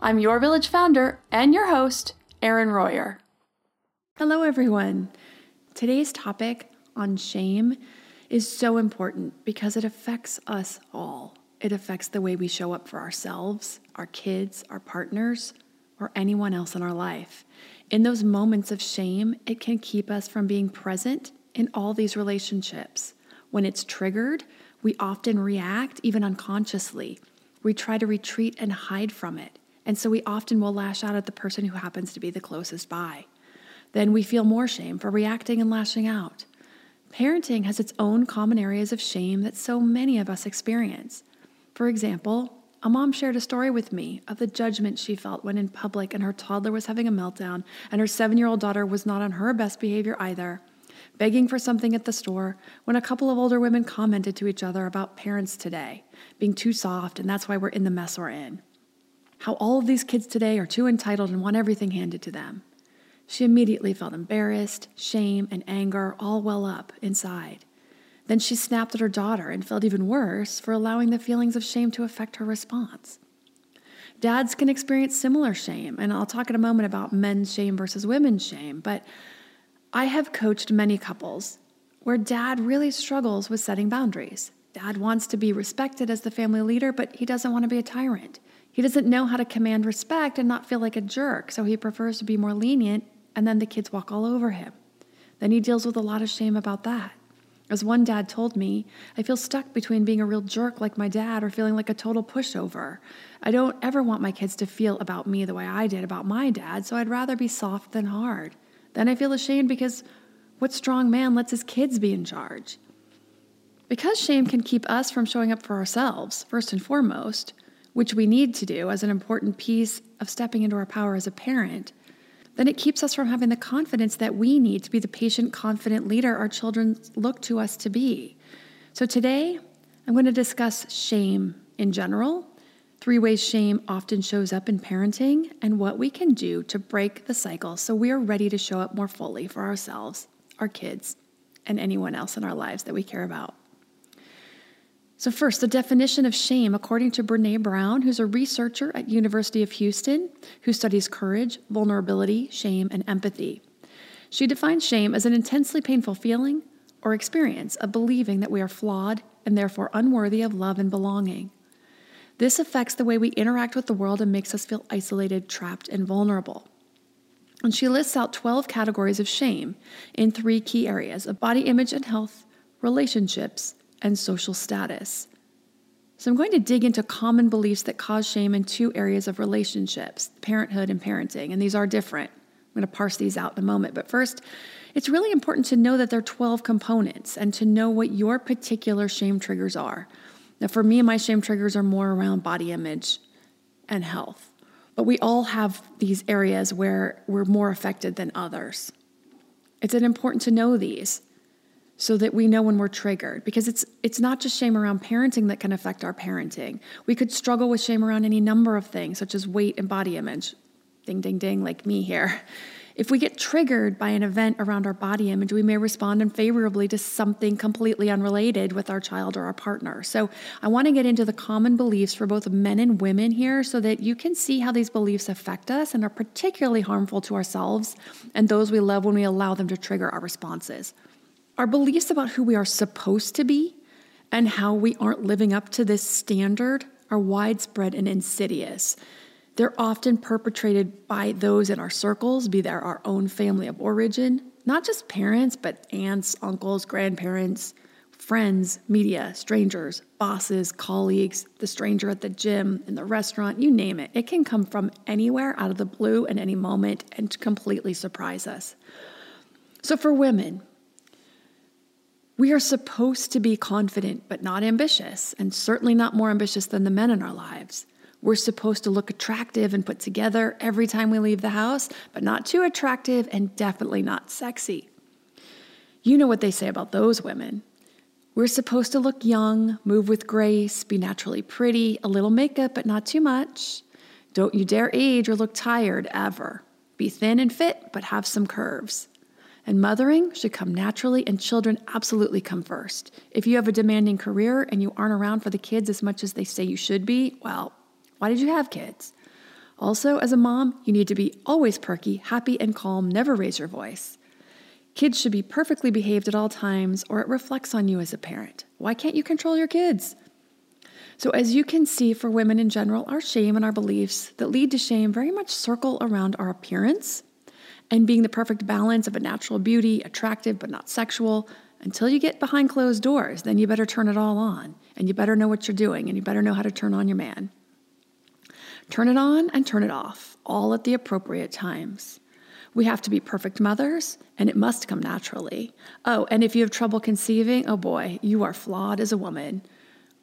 I'm your village founder and your host, Erin Royer. Hello, everyone. Today's topic on shame is so important because it affects us all. It affects the way we show up for ourselves, our kids, our partners, or anyone else in our life. In those moments of shame, it can keep us from being present in all these relationships. When it's triggered, we often react even unconsciously. We try to retreat and hide from it. And so we often will lash out at the person who happens to be the closest by. Then we feel more shame for reacting and lashing out. Parenting has its own common areas of shame that so many of us experience. For example, a mom shared a story with me of the judgment she felt when in public and her toddler was having a meltdown and her seven year old daughter was not on her best behavior either, begging for something at the store when a couple of older women commented to each other about parents today being too soft and that's why we're in the mess we're in how all of these kids today are too entitled and want everything handed to them. She immediately felt embarrassed, shame, and anger all well up inside. Then she snapped at her daughter and felt even worse for allowing the feelings of shame to affect her response. Dads can experience similar shame, and I'll talk in a moment about men's shame versus women's shame, but I have coached many couples where dad really struggles with setting boundaries. Dad wants to be respected as the family leader, but he doesn't want to be a tyrant. He doesn't know how to command respect and not feel like a jerk, so he prefers to be more lenient, and then the kids walk all over him. Then he deals with a lot of shame about that. As one dad told me, I feel stuck between being a real jerk like my dad or feeling like a total pushover. I don't ever want my kids to feel about me the way I did about my dad, so I'd rather be soft than hard. Then I feel ashamed because what strong man lets his kids be in charge? Because shame can keep us from showing up for ourselves, first and foremost, which we need to do as an important piece of stepping into our power as a parent, then it keeps us from having the confidence that we need to be the patient, confident leader our children look to us to be. So today, I'm going to discuss shame in general, three ways shame often shows up in parenting, and what we can do to break the cycle so we are ready to show up more fully for ourselves, our kids, and anyone else in our lives that we care about. So first, the definition of shame according to Brené Brown, who's a researcher at University of Houston who studies courage, vulnerability, shame, and empathy. She defines shame as an intensely painful feeling or experience of believing that we are flawed and therefore unworthy of love and belonging. This affects the way we interact with the world and makes us feel isolated, trapped, and vulnerable. And she lists out 12 categories of shame in three key areas of body image and health, relationships, and social status. So, I'm going to dig into common beliefs that cause shame in two areas of relationships parenthood and parenting, and these are different. I'm going to parse these out in a moment. But first, it's really important to know that there are 12 components and to know what your particular shame triggers are. Now, for me, my shame triggers are more around body image and health, but we all have these areas where we're more affected than others. It's important to know these so that we know when we're triggered because it's it's not just shame around parenting that can affect our parenting. We could struggle with shame around any number of things such as weight and body image. Ding ding ding like me here. If we get triggered by an event around our body image, we may respond unfavorably to something completely unrelated with our child or our partner. So, I want to get into the common beliefs for both men and women here so that you can see how these beliefs affect us and are particularly harmful to ourselves and those we love when we allow them to trigger our responses. Our beliefs about who we are supposed to be and how we aren't living up to this standard are widespread and insidious. They're often perpetrated by those in our circles, be they our own family of origin, not just parents, but aunts, uncles, grandparents, friends, media, strangers, bosses, colleagues, the stranger at the gym, in the restaurant, you name it. It can come from anywhere out of the blue at any moment and completely surprise us. So, for women, we are supposed to be confident but not ambitious, and certainly not more ambitious than the men in our lives. We're supposed to look attractive and put together every time we leave the house, but not too attractive and definitely not sexy. You know what they say about those women. We're supposed to look young, move with grace, be naturally pretty, a little makeup, but not too much. Don't you dare age or look tired ever. Be thin and fit, but have some curves. And mothering should come naturally, and children absolutely come first. If you have a demanding career and you aren't around for the kids as much as they say you should be, well, why did you have kids? Also, as a mom, you need to be always perky, happy, and calm, never raise your voice. Kids should be perfectly behaved at all times, or it reflects on you as a parent. Why can't you control your kids? So, as you can see, for women in general, our shame and our beliefs that lead to shame very much circle around our appearance and being the perfect balance of a natural beauty, attractive but not sexual, until you get behind closed doors. Then you better turn it all on, and you better know what you're doing, and you better know how to turn on your man. Turn it on and turn it off, all at the appropriate times. We have to be perfect mothers, and it must come naturally. Oh, and if you have trouble conceiving, oh boy, you are flawed as a woman.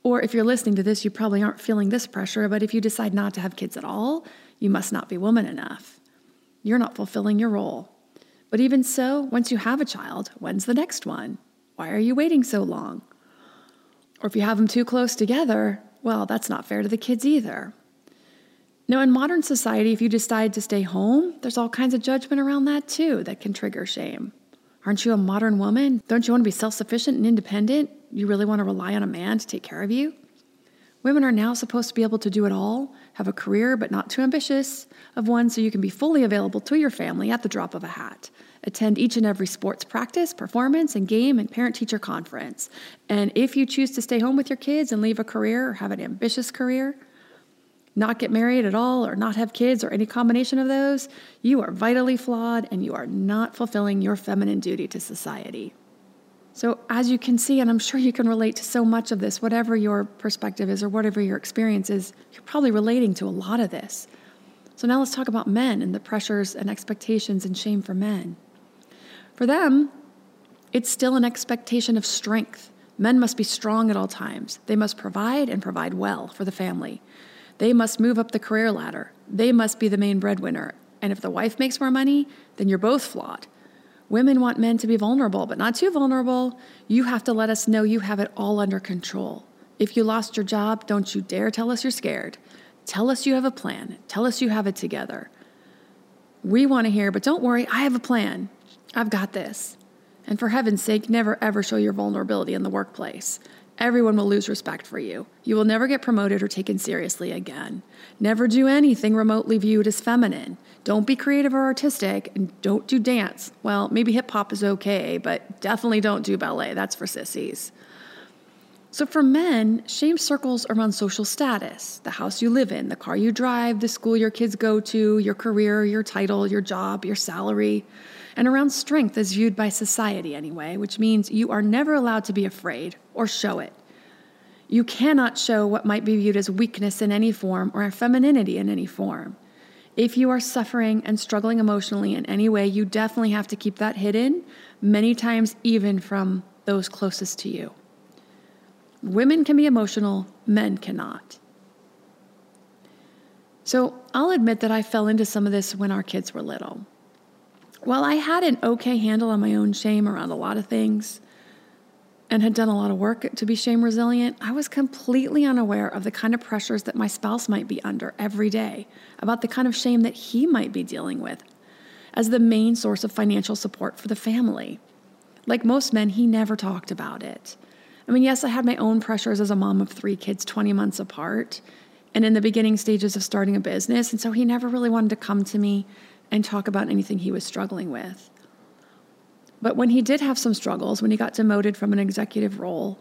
Or if you're listening to this, you probably aren't feeling this pressure, but if you decide not to have kids at all, you must not be woman enough. You're not fulfilling your role. But even so, once you have a child, when's the next one? Why are you waiting so long? Or if you have them too close together, well, that's not fair to the kids either. Now, in modern society, if you decide to stay home, there's all kinds of judgment around that too that can trigger shame. Aren't you a modern woman? Don't you want to be self sufficient and independent? You really want to rely on a man to take care of you? Women are now supposed to be able to do it all, have a career, but not too ambitious of one, so you can be fully available to your family at the drop of a hat. Attend each and every sports practice, performance, and game and parent teacher conference. And if you choose to stay home with your kids and leave a career or have an ambitious career, not get married at all or not have kids or any combination of those, you are vitally flawed and you are not fulfilling your feminine duty to society. So, as you can see, and I'm sure you can relate to so much of this, whatever your perspective is or whatever your experience is, you're probably relating to a lot of this. So, now let's talk about men and the pressures and expectations and shame for men. For them, it's still an expectation of strength. Men must be strong at all times. They must provide and provide well for the family. They must move up the career ladder. They must be the main breadwinner. And if the wife makes more money, then you're both flawed. Women want men to be vulnerable, but not too vulnerable. You have to let us know you have it all under control. If you lost your job, don't you dare tell us you're scared. Tell us you have a plan. Tell us you have it together. We want to hear, but don't worry, I have a plan. I've got this. And for heaven's sake, never ever show your vulnerability in the workplace. Everyone will lose respect for you. You will never get promoted or taken seriously again. Never do anything remotely viewed as feminine. Don't be creative or artistic, and don't do dance. Well, maybe hip hop is okay, but definitely don't do ballet. That's for sissies. So, for men, shame circles around social status the house you live in, the car you drive, the school your kids go to, your career, your title, your job, your salary and around strength as viewed by society anyway, which means you are never allowed to be afraid or show it. You cannot show what might be viewed as weakness in any form or femininity in any form. If you are suffering and struggling emotionally in any way, you definitely have to keep that hidden, many times even from those closest to you. Women can be emotional, men cannot. So I'll admit that I fell into some of this when our kids were little. While I had an okay handle on my own shame around a lot of things and had done a lot of work to be shame resilient, I was completely unaware of the kind of pressures that my spouse might be under every day, about the kind of shame that he might be dealing with as the main source of financial support for the family. Like most men, he never talked about it. I mean, yes, I had my own pressures as a mom of three kids 20 months apart and in the beginning stages of starting a business. And so he never really wanted to come to me and talk about anything he was struggling with. But when he did have some struggles, when he got demoted from an executive role,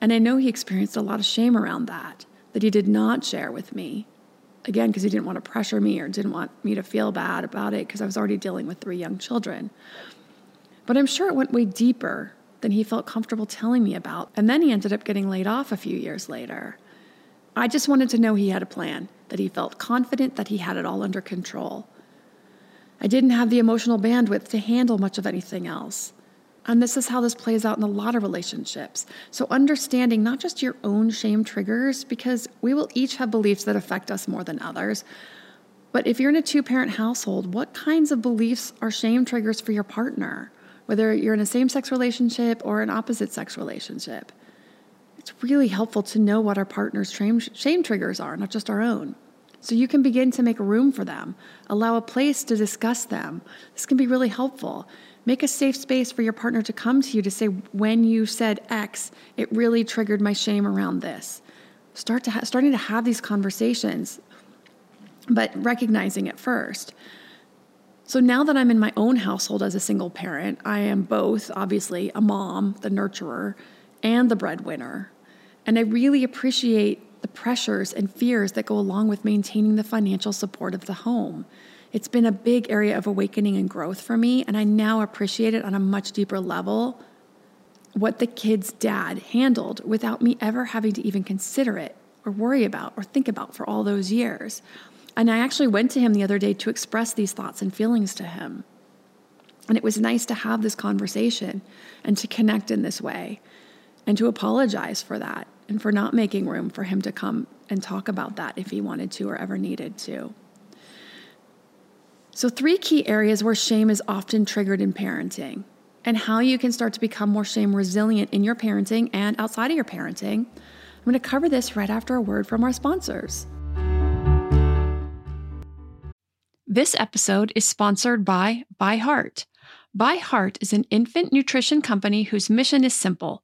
and I know he experienced a lot of shame around that, that he did not share with me. Again, because he didn't want to pressure me or didn't want me to feel bad about it because I was already dealing with three young children. But I'm sure it went way deeper than he felt comfortable telling me about. And then he ended up getting laid off a few years later. I just wanted to know he had a plan, that he felt confident that he had it all under control. I didn't have the emotional bandwidth to handle much of anything else. And this is how this plays out in a lot of relationships. So, understanding not just your own shame triggers, because we will each have beliefs that affect us more than others. But if you're in a two parent household, what kinds of beliefs are shame triggers for your partner? Whether you're in a same sex relationship or an opposite sex relationship, it's really helpful to know what our partner's shame, shame triggers are, not just our own. So you can begin to make room for them, allow a place to discuss them. This can be really helpful. Make a safe space for your partner to come to you to say, when you said X, it really triggered my shame around this. Start to ha- starting to have these conversations, but recognizing it first. So now that I'm in my own household as a single parent, I am both obviously a mom, the nurturer, and the breadwinner. And I really appreciate the pressures and fears that go along with maintaining the financial support of the home. It's been a big area of awakening and growth for me, and I now appreciate it on a much deeper level what the kid's dad handled without me ever having to even consider it or worry about or think about for all those years. And I actually went to him the other day to express these thoughts and feelings to him. And it was nice to have this conversation and to connect in this way and to apologize for that and for not making room for him to come and talk about that if he wanted to or ever needed to. So, three key areas where shame is often triggered in parenting and how you can start to become more shame resilient in your parenting and outside of your parenting. I'm going to cover this right after a word from our sponsors. This episode is sponsored by ByHeart. By Heart is an infant nutrition company whose mission is simple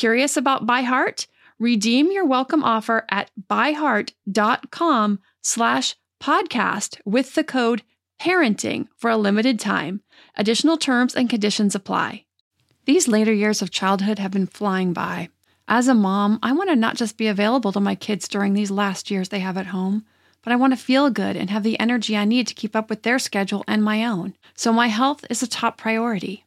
Curious about ByHeart? Redeem your welcome offer at byheart.com slash podcast with the code parenting for a limited time. Additional terms and conditions apply. These later years of childhood have been flying by. As a mom, I want to not just be available to my kids during these last years they have at home, but I want to feel good and have the energy I need to keep up with their schedule and my own. So my health is a top priority.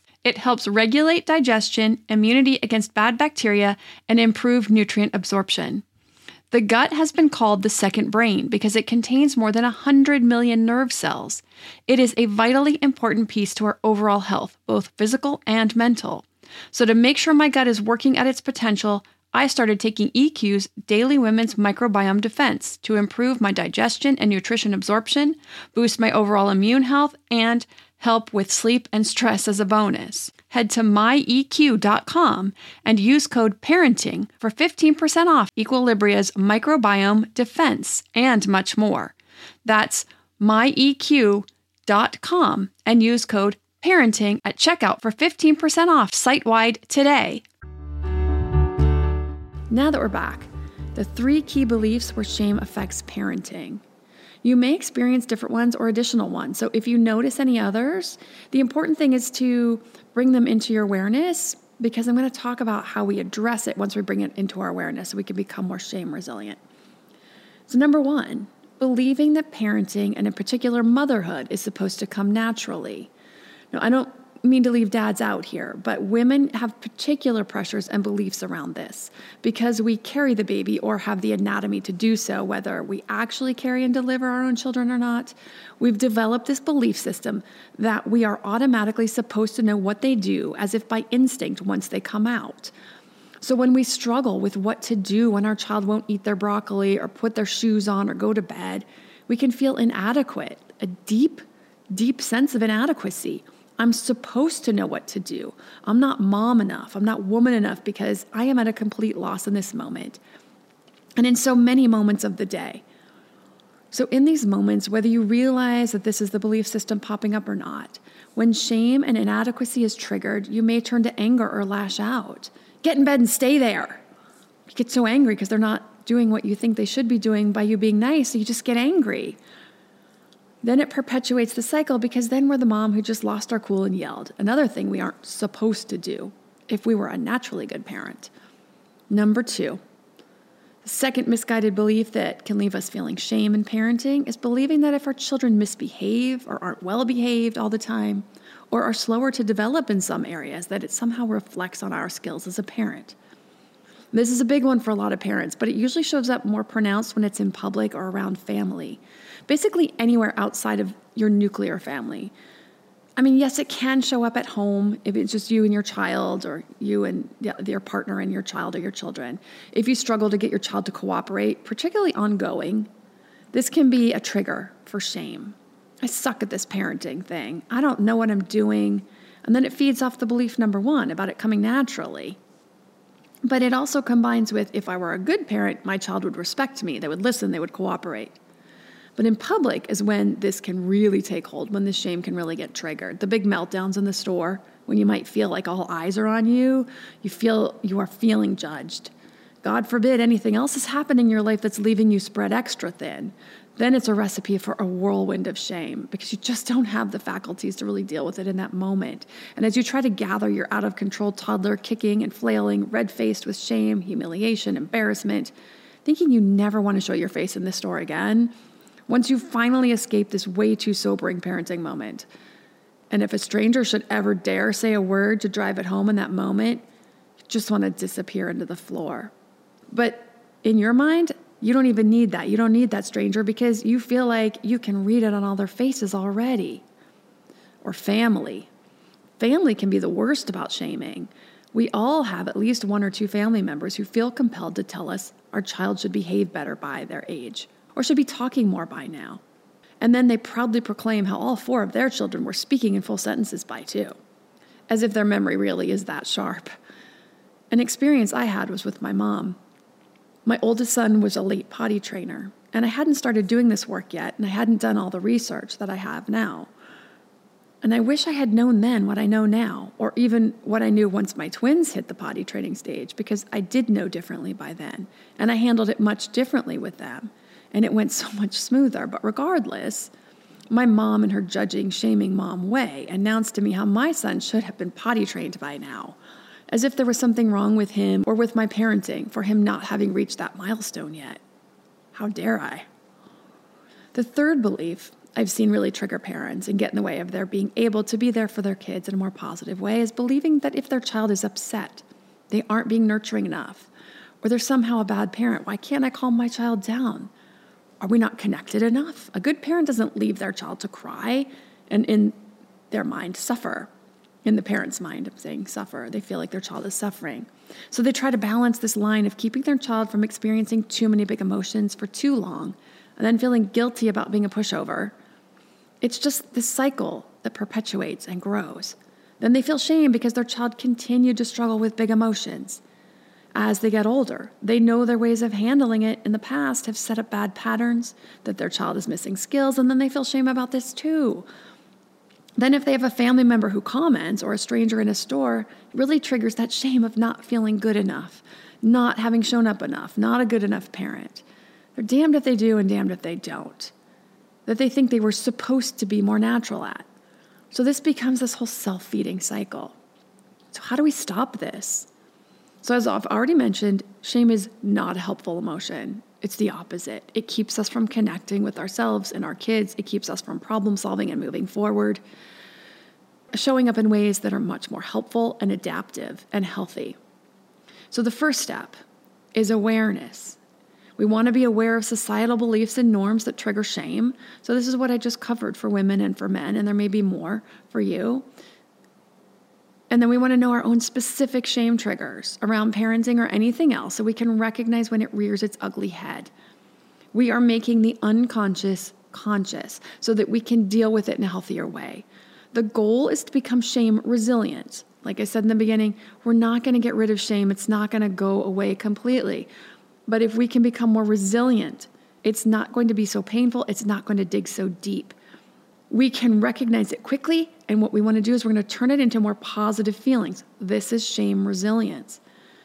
It helps regulate digestion, immunity against bad bacteria, and improve nutrient absorption. The gut has been called the second brain because it contains more than 100 million nerve cells. It is a vitally important piece to our overall health, both physical and mental. So, to make sure my gut is working at its potential, I started taking EQ's Daily Women's Microbiome Defense to improve my digestion and nutrition absorption, boost my overall immune health, and help with sleep and stress as a bonus. Head to myeq.com and use code parenting for 15% off Equilibria's microbiome defense and much more. That's myeq.com and use code parenting at checkout for 15% off site wide today. Now that we're back, the three key beliefs where shame affects parenting. You may experience different ones or additional ones. So if you notice any others, the important thing is to bring them into your awareness because I'm going to talk about how we address it once we bring it into our awareness so we can become more shame resilient. So, number one, believing that parenting and in particular motherhood is supposed to come naturally. Now, I don't mean to leave dads out here, but women have particular pressures and beliefs around this because we carry the baby or have the anatomy to do so, whether we actually carry and deliver our own children or not. We've developed this belief system that we are automatically supposed to know what they do as if by instinct once they come out. So when we struggle with what to do when our child won't eat their broccoli or put their shoes on or go to bed, we can feel inadequate, a deep, deep sense of inadequacy. I'm supposed to know what to do. I'm not mom enough. I'm not woman enough because I am at a complete loss in this moment. And in so many moments of the day. So, in these moments, whether you realize that this is the belief system popping up or not, when shame and inadequacy is triggered, you may turn to anger or lash out. Get in bed and stay there. You get so angry because they're not doing what you think they should be doing by you being nice, so you just get angry. Then it perpetuates the cycle because then we're the mom who just lost our cool and yelled. Another thing we aren't supposed to do if we were a naturally good parent. Number two, the second misguided belief that can leave us feeling shame in parenting is believing that if our children misbehave or aren't well behaved all the time, or are slower to develop in some areas, that it somehow reflects on our skills as a parent. This is a big one for a lot of parents, but it usually shows up more pronounced when it's in public or around family basically anywhere outside of your nuclear family. I mean, yes, it can show up at home if it's just you and your child, or you and your partner and your child or your children. If you struggle to get your child to cooperate, particularly ongoing, this can be a trigger for shame. I suck at this parenting thing. I don't know what I'm doing. And then it feeds off the belief number one about it coming naturally. But it also combines with if I were a good parent, my child would respect me, they would listen, they would cooperate. But in public is when this can really take hold, when the shame can really get triggered. The big meltdowns in the store, when you might feel like all eyes are on you, you feel you are feeling judged. God forbid anything else is happening in your life that's leaving you spread extra thin. Then it's a recipe for a whirlwind of shame because you just don't have the faculties to really deal with it in that moment. And as you try to gather your out of control toddler kicking and flailing, red faced with shame, humiliation, embarrassment, thinking you never want to show your face in this store again, once you finally escape this way too sobering parenting moment. And if a stranger should ever dare say a word to drive it home in that moment, you just want to disappear into the floor. But in your mind, you don't even need that. You don't need that stranger because you feel like you can read it on all their faces already. Or family. Family can be the worst about shaming. We all have at least one or two family members who feel compelled to tell us our child should behave better by their age or should be talking more by now. And then they proudly proclaim how all four of their children were speaking in full sentences by two, as if their memory really is that sharp. An experience I had was with my mom. My oldest son was a late potty trainer, and I hadn't started doing this work yet, and I hadn't done all the research that I have now. And I wish I had known then what I know now, or even what I knew once my twins hit the potty training stage, because I did know differently by then, and I handled it much differently with them and it went so much smoother. But regardless, my mom, in her judging, shaming mom way, announced to me how my son should have been potty trained by now, as if there was something wrong with him or with my parenting for him not having reached that milestone yet. How dare I? The third belief I've seen really trigger parents and get in the way of their being able to be there for their kids in a more positive way is believing that if their child is upset, they aren't being nurturing enough, or they're somehow a bad parent. Why can't I calm my child down? Are we not connected enough? A good parent doesn't leave their child to cry and in their mind suffer. in the parent's mind. I'm saying suffer. They feel like their child is suffering. So they try to balance this line of keeping their child from experiencing too many big emotions for too long and then feeling guilty about being a pushover. It's just this cycle that perpetuates and grows. Then they feel shame because their child continued to struggle with big emotions. As they get older, they know their ways of handling it in the past have set up bad patterns, that their child is missing skills, and then they feel shame about this too. Then, if they have a family member who comments or a stranger in a store, it really triggers that shame of not feeling good enough, not having shown up enough, not a good enough parent. They're damned if they do and damned if they don't. That they think they were supposed to be more natural at. So, this becomes this whole self feeding cycle. So, how do we stop this? So, as I've already mentioned, shame is not a helpful emotion. It's the opposite. It keeps us from connecting with ourselves and our kids. It keeps us from problem solving and moving forward, showing up in ways that are much more helpful and adaptive and healthy. So, the first step is awareness. We want to be aware of societal beliefs and norms that trigger shame. So, this is what I just covered for women and for men, and there may be more for you. And then we want to know our own specific shame triggers around parenting or anything else so we can recognize when it rears its ugly head. We are making the unconscious conscious so that we can deal with it in a healthier way. The goal is to become shame resilient. Like I said in the beginning, we're not going to get rid of shame, it's not going to go away completely. But if we can become more resilient, it's not going to be so painful, it's not going to dig so deep we can recognize it quickly. And what we want to do is we're going to turn it into more positive feelings. This is shame resilience.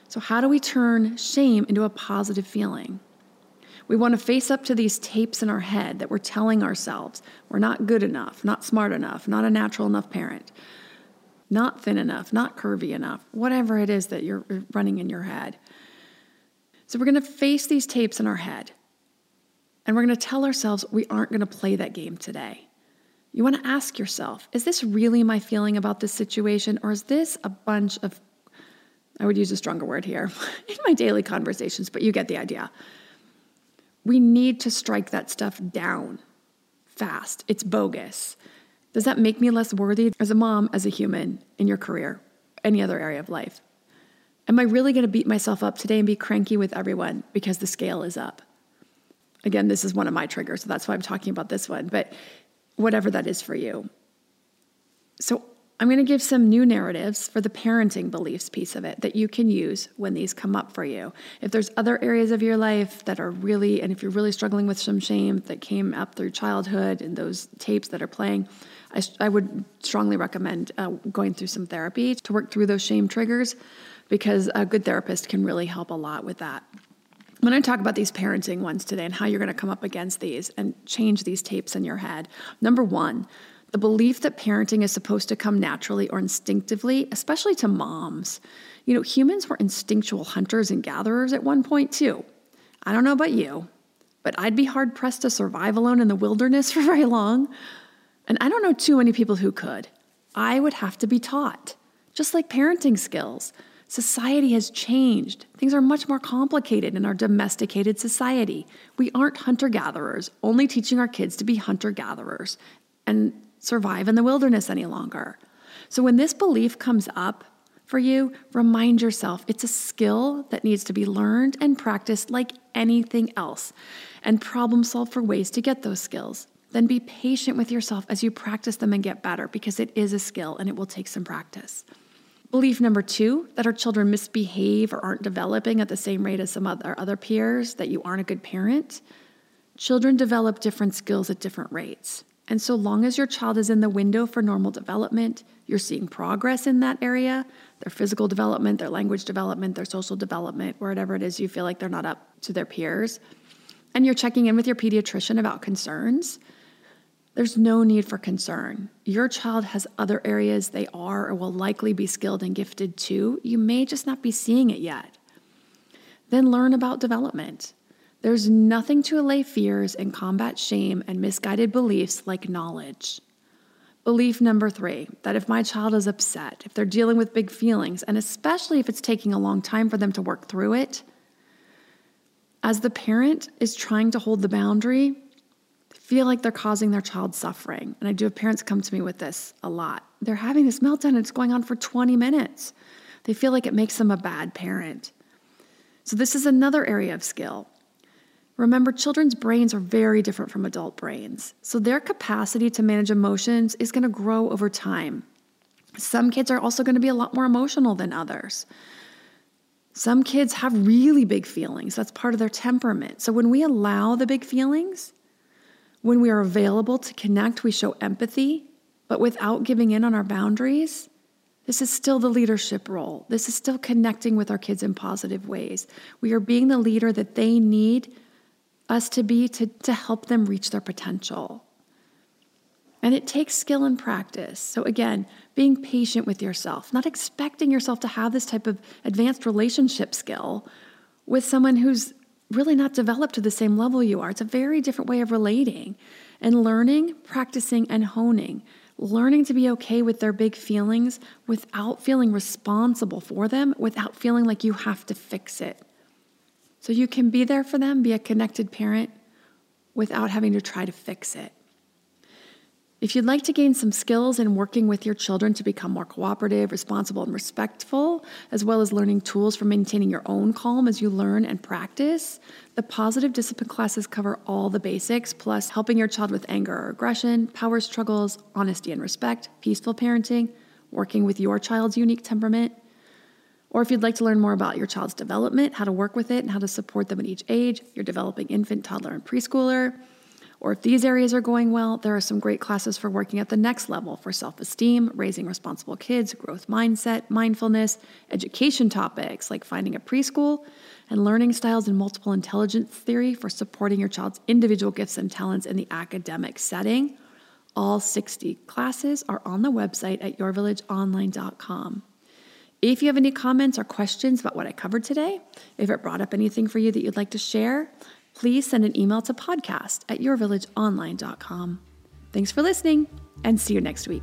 So, how do we turn shame into a positive feeling? We want to face up to these tapes in our head that we're telling ourselves we're not good enough, not smart enough, not a natural enough parent, not thin enough, not curvy enough, whatever it is that you're running in your head. So, we're going to face these tapes in our head and we're going to tell ourselves we aren't going to play that game today. You want to ask yourself is this really my feeling about this situation, or is this a bunch of, I would use a stronger word here, in my daily conversations, but you get the idea. We need to strike that stuff down fast. It's bogus. Does that make me less worthy as a mom, as a human, in your career, any other area of life? Am I really going to beat myself up today and be cranky with everyone because the scale is up? Again, this is one of my triggers, so that's why I'm talking about this one. But whatever that is for you. So, I'm going to give some new narratives for the parenting beliefs piece of it that you can use when these come up for you. If there's other areas of your life that are really, and if you're really struggling with some shame that came up through childhood and those tapes that are playing, I, I would strongly recommend uh, going through some therapy to work through those shame triggers because a good therapist can really help a lot with that. I'm going to talk about these parenting ones today and how you're going to come up against these and change these tapes in your head. Number one, the belief that parenting is supposed to come naturally or instinctively, especially to moms. You know, humans were instinctual hunters and gatherers at one point too. I don't know about you, but I'd be hard pressed to survive alone in the wilderness for very long. And I don't know too many people who could. I would have to be taught, just like parenting skills. Society has changed. Things are much more complicated in our domesticated society. We aren't hunter gatherers, only teaching our kids to be hunter gatherers and survive in the wilderness any longer. So when this belief comes up for you, remind yourself it's a skill that needs to be learned and practiced like anything else, and problem solve for ways to get those skills. Then be patient with yourself as you practice them and get better because it is a skill and it will take some practice. Belief number two that our children misbehave or aren't developing at the same rate as some other, other peers, that you aren't a good parent. Children develop different skills at different rates. And so long as your child is in the window for normal development, you're seeing progress in that area their physical development, their language development, their social development, whatever it is you feel like they're not up to their peers. And you're checking in with your pediatrician about concerns there's no need for concern. Your child has other areas they are or will likely be skilled and gifted to. You may just not be seeing it yet. Then learn about development. There's nothing to allay fears and combat shame and misguided beliefs like knowledge. Belief number three that if my child is upset, if they're dealing with big feelings, and especially if it's taking a long time for them to work through it, as the parent is trying to hold the boundary, feel like they're causing their child suffering. And I do have parents come to me with this a lot. They're having this meltdown and it's going on for 20 minutes. They feel like it makes them a bad parent. So, this is another area of skill. Remember, children's brains are very different from adult brains. So, their capacity to manage emotions is going to grow over time. Some kids are also going to be a lot more emotional than others. Some kids have really big feelings. That's part of their temperament. So when we allow the big feelings, when we are available to connect, we show empathy, but without giving in on our boundaries. This is still the leadership role. This is still connecting with our kids in positive ways. We are being the leader that they need us to be to, to help them reach their potential. And it takes skill and practice. So, again, being patient with yourself, not expecting yourself to have this type of advanced relationship skill with someone who's really not developed to the same level you are. It's a very different way of relating and learning, practicing, and honing. Learning to be okay with their big feelings without feeling responsible for them, without feeling like you have to fix it. So you can be there for them, be a connected parent without having to try to fix it. If you'd like to gain some skills in working with your children to become more cooperative, responsible, and respectful, as well as learning tools for maintaining your own calm as you learn and practice, the positive discipline classes cover all the basics, plus helping your child with anger or aggression, power struggles, honesty and respect, peaceful parenting, working with your child's unique temperament. Or if you'd like to learn more about your child's development, how to work with it, and how to support them at each age, your developing infant, toddler, and preschooler or if these areas are going well, there are some great classes for working at the next level for self esteem, raising responsible kids, growth mindset, mindfulness, education topics like finding a preschool, and learning styles and multiple intelligence theory for supporting your child's individual gifts and talents in the academic setting. All 60 classes are on the website at yourvillageonline.com. If you have any comments or questions about what I covered today, if it brought up anything for you that you'd like to share, please send an email to podcast at yourvillageonline.com. Thanks for listening and see you next week.